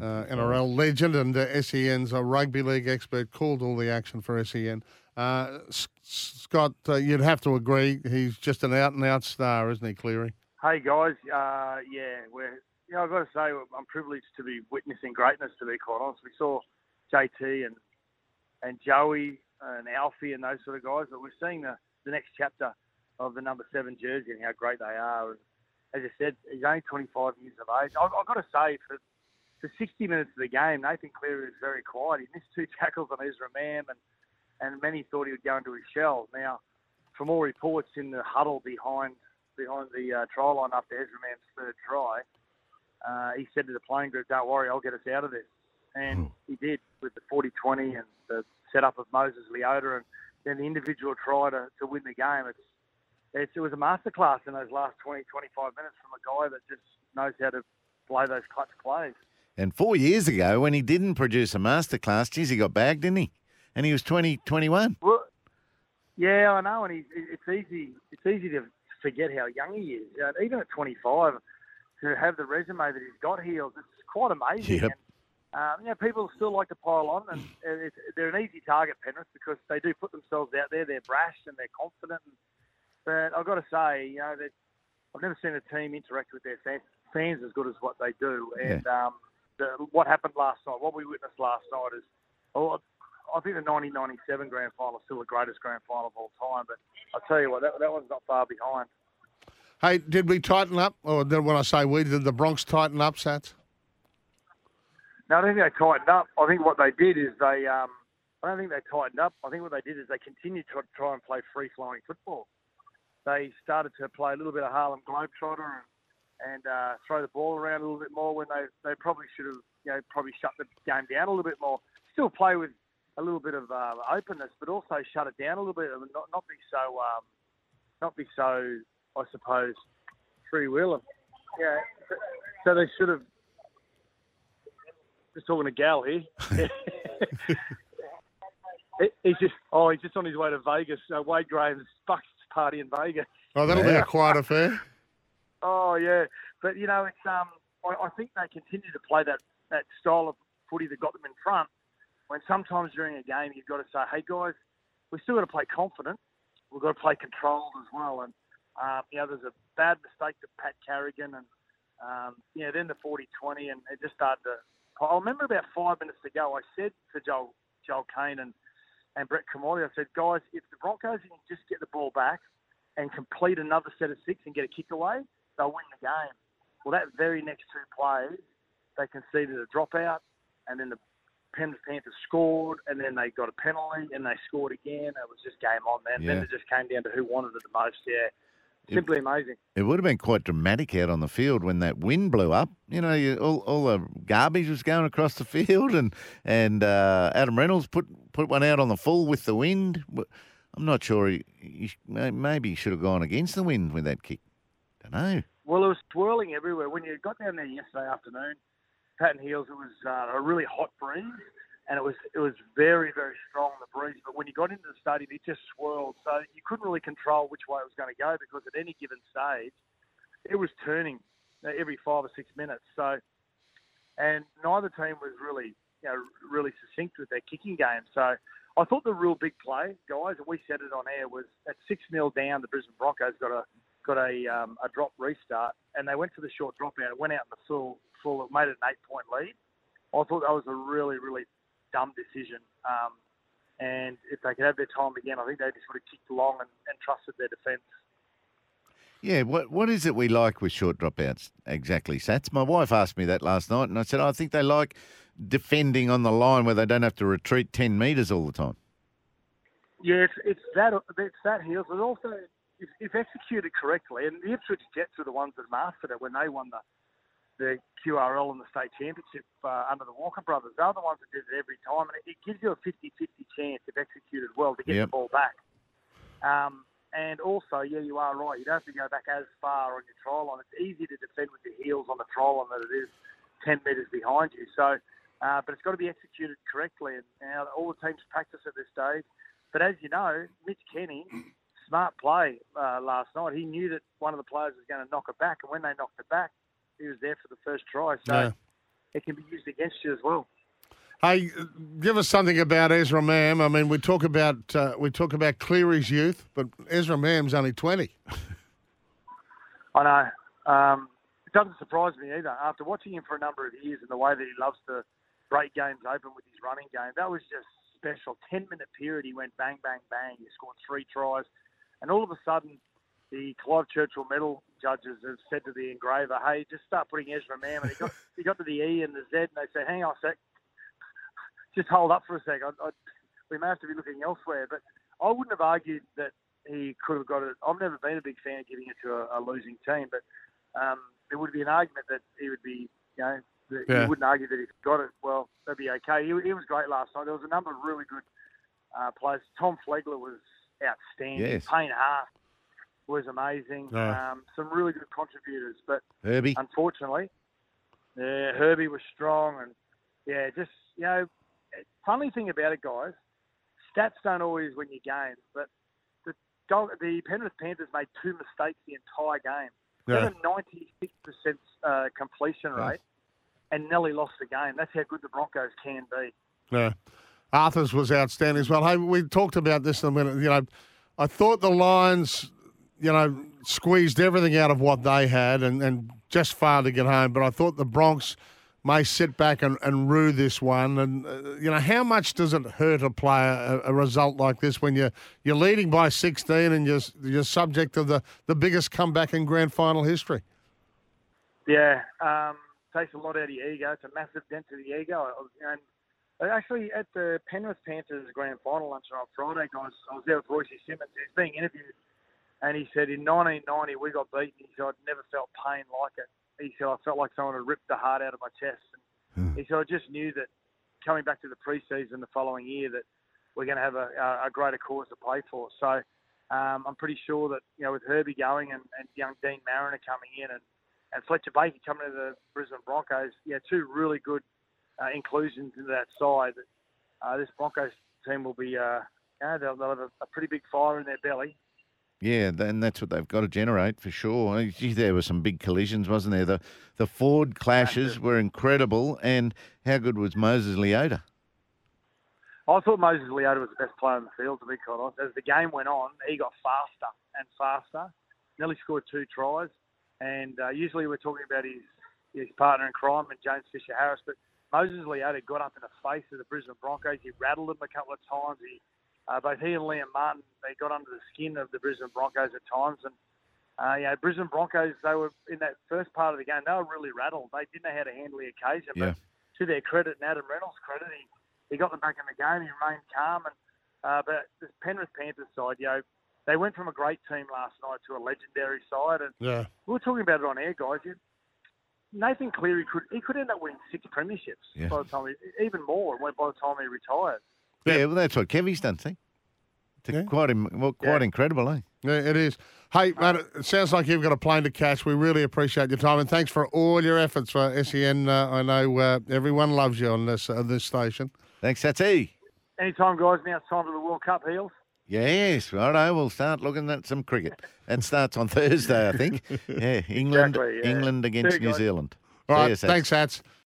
uh, NRL legend and uh, SEN's a rugby league expert, called all the action for SEN. Uh, S- Scott, uh, you'd have to agree, he's just an out and out star, isn't he, Cleary? Hey guys, uh, yeah, we're you know I've got to say I'm privileged to be witnessing greatness. To be quite honest, we saw JT and and Joey and Alfie and those sort of guys, but we're seeing the, the next chapter of the number seven jersey and how great they are. And as I said, he's only 25 years of age. I've, I've got to say, for for 60 minutes of the game, Nathan Cleary was very quiet. He missed two tackles on Ezra Mam, and and many thought he would go into his shell. Now, from all reports in the huddle behind behind the uh, try line after Ezra Mam's third try, uh, he said to the playing group, "Don't worry, I'll get us out of this." And he did with the 40-20 and the setup of Moses Leota, and then the individual try to, to win the game. It's, it's it was a masterclass in those last 20, 25 minutes from a guy that just knows how to play those clutch plays. And four years ago, when he didn't produce a masterclass, geez, he got bagged, didn't he? And he was 20, 21. Well, yeah, I know, and he's, it's easy. It's easy to forget how young he is. Uh, even at 25, to have the resume that he's got here, it's quite amazing. Yep. And, um, you know, people still like to pile on, and it's, they're an easy target, Penrith, because they do put themselves out there. They're brash and they're confident. But I've got to say, you know, that I've never seen a team interact with their fans, fans as good as what they do. And um, the, what happened last night, what we witnessed last night is, oh, I think the 1997 grand final is still the greatest grand final of all time. But I'll tell you what, that, that one's not far behind. Hey, did we tighten up? Or did, when I say we, did the Broncs tighten up, Sats? No, I don't think they tightened up. I think what they did is they. Um, I don't think they tightened up. I think what they did is they continued to try and play free flowing football. They started to play a little bit of Harlem Globetrotter and, and uh, throw the ball around a little bit more when they, they probably should have you know probably shut the game down a little bit more. Still play with a little bit of uh, openness, but also shut it down a little bit and not not be so um, not be so I suppose free will. And, yeah, so they should have just talking to Gal here. He's just oh, he's just on his way to Vegas. Uh, Wade Graham's bucks party in Vegas. Oh, that'll be a quiet affair. Oh yeah, but you know it's um. I, I think they continue to play that that style of footy that got them in front. When sometimes during a game you've got to say, hey guys, we've still got to play confident. We've got to play controlled as well. And um, you know there's a bad mistake to Pat Carrigan and um, you know then the 40-20 and it just started to. I remember about five minutes ago I said to Joel Joel Caine and and Brett Kimmorley, I said, guys, if the Broncos can just get the ball back and complete another set of six and get a kick away, they'll win the game. Well, that very next two plays, they conceded a dropout, and then the Penrith Panthers scored, and then they got a penalty, and they scored again. It was just game on, man. Yeah. Then it just came down to who wanted it the most. Yeah, simply amazing. It would have been quite dramatic out on the field when that wind blew up. You know, you, all, all the garbage was going across the field, and and uh, Adam Reynolds put put one out on the full with the wind. I'm not sure. He, he maybe he should have gone against the wind with that kick. Don't know. Well, it was swirling everywhere. When you got down there yesterday afternoon, Pat and Heals, it was uh, a really hot breeze, and it was it was very very strong the breeze. But when you got into the stadium, it just swirled, so you couldn't really control which way it was going to go because at any given stage, it was turning every five or six minutes. So, and neither team was really you know really succinct with their kicking game. So. I thought the real big play, guys, and we said it on air, was at six 0 down. The Brisbane Broncos got a got a um, a drop restart, and they went for the short dropout. It went out in the full full. It made it an eight point lead. I thought that was a really really dumb decision. Um, and if they could have their time again, I think they just would have kicked along and, and trusted their defence. Yeah, what what is it we like with short dropouts exactly, Sats? My wife asked me that last night, and I said I think they like defending on the line where they don't have to retreat ten metres all the time. Yeah, it's, it's that it's that Heals, but also if, if executed correctly, and the Ipswich Jets were the ones that mastered it when they won the the QRL and the state championship uh, under the Walker brothers. They're the ones that did it every time, and it, it gives you a 50-50 chance if executed well to get Yep. the ball back. Um, and also, yeah, you are right. You don't have to go back as far on your try line. It's easy to defend with your heels on the try line than it is 10 metres behind you. So, uh, but it's got to be executed correctly. And now all the teams practice at this stage. But as you know, Mitch Kenny, smart play uh, last night. He knew that one of the players was going to knock it back, and when they knocked it back, he was there for the first try. So Yeah. it can be used against you as well. Hey, give us something about Ezra Mam. I mean, we talk about uh, we talk about Cleary's youth, but Ezra Mam's only twenty. I know. Um, it doesn't surprise me either. After watching him for a number of years and the way that he loves to break games open with his running game, that was just special. Ten minute period, he went bang, bang, bang. He scored three tries, and all of a sudden, the Clive Churchill Medal judges have said to the engraver, "Hey, just start putting Ezra Mam." And he got he got to the E and the Z, and they said, "Hang on a sec, just hold up for a sec. I, I, we may have to be looking elsewhere." But I wouldn't have argued that he could have got it. I've never been a big fan of giving it to a, a losing team, but um, there would be an argument that he would be, you know, that Yeah. he wouldn't argue that he's got it. Well, that'd be okay. He, he was great last night. There was a number of really good uh, players. Tom Flegler was outstanding. Yes. Payne Haas was amazing. Yeah. Um, some really good contributors, but Herbie. unfortunately, yeah, Herbie was strong, and yeah, just you know, funny thing about it, guys, stats don't always win you games, but the the Penrith Panthers made two mistakes the entire game. They had a ninety six percent uh, completion rate, and nearly lost the game. That's how good the Broncos can be. Yeah. Arthur's was outstanding as well. Hey, we talked about this in a minute. You know, I thought the Lions, you know, squeezed everything out of what they had and, and just failed to get home. But I thought the Broncs may sit back and, and rue this one. And, uh, you know, how much does it hurt a player, a, a result like this, when you're, you're leading by 16 and you're, you're subject to the, the biggest comeback in grand final history? Yeah, um, takes a lot out of your ego. It's a massive dent to the ego. And actually, at the Penrith Panthers grand final lunch on Friday, guys, I was there with Royce Simmons. He was being interviewed, and he said in 1990 we got beaten. He said I'd never felt pain like it. He said I felt like someone had ripped the heart out of my chest. And he said I just knew that coming back to the preseason the following year that we're going to have a, a, greater cause to play for. So um, I'm pretty sure that you know with Herbie going and, and young Deine Mariner coming in and and Fletcher Baker coming to the Brisbane Broncos, yeah, two really good uh, inclusions into that side. Uh, this Broncos team will be, uh, they'll have a, a pretty big fire in their belly. Yeah, and that's what they've got to generate for sure. Gee, there were some big collisions, wasn't there? The the Ford clashes were incredible, and how good was Moses Leota? I thought Moses Leota was the best player on the field, to be quite honest. As the game went on, he got faster and faster. Nearly scored two tries. And uh, usually we're talking about his, his partner in crime, and James Fisher Harris, but Moses Leota got up in the face of the Brisbane Broncos. He rattled them a couple of times. He, uh, both he and Liam Martin, they got under the skin of the Brisbane Broncos at times. And uh, you know, Brisbane Broncos, they were in that first part of the game, they were really rattled. They didn't know how to handle the occasion. Yeah. But to their credit and Adam Reynolds' credit, he, he got them back in the game. He remained calm. And uh, but this Penrith Panthers side, you know, they went from a great team last night to a legendary side. And Yeah. we were talking about it on air, guys. You- Nathan Cleary could he could end up winning six premierships Yeah. by the time he, even more by the time he retires. Yeah, well, that's what Kevy's done. See, it's Yeah. quite im- well, quite Yeah. incredible, eh? Yeah, it is. Hey, mate, it sounds like you've got a plane to catch. We really appreciate your time and thanks for all your efforts for SEN. Uh, I know uh, everyone loves you on this uh, this station. Thanks, Satsy. Anytime, guys. Now it's time for the World Cup Heals. Yes, righto. We'll start looking at some cricket. That starts on Thursday, I think. Yeah, England, Exactly, yeah. England against New. Zealand. All See right, thanks, Hats.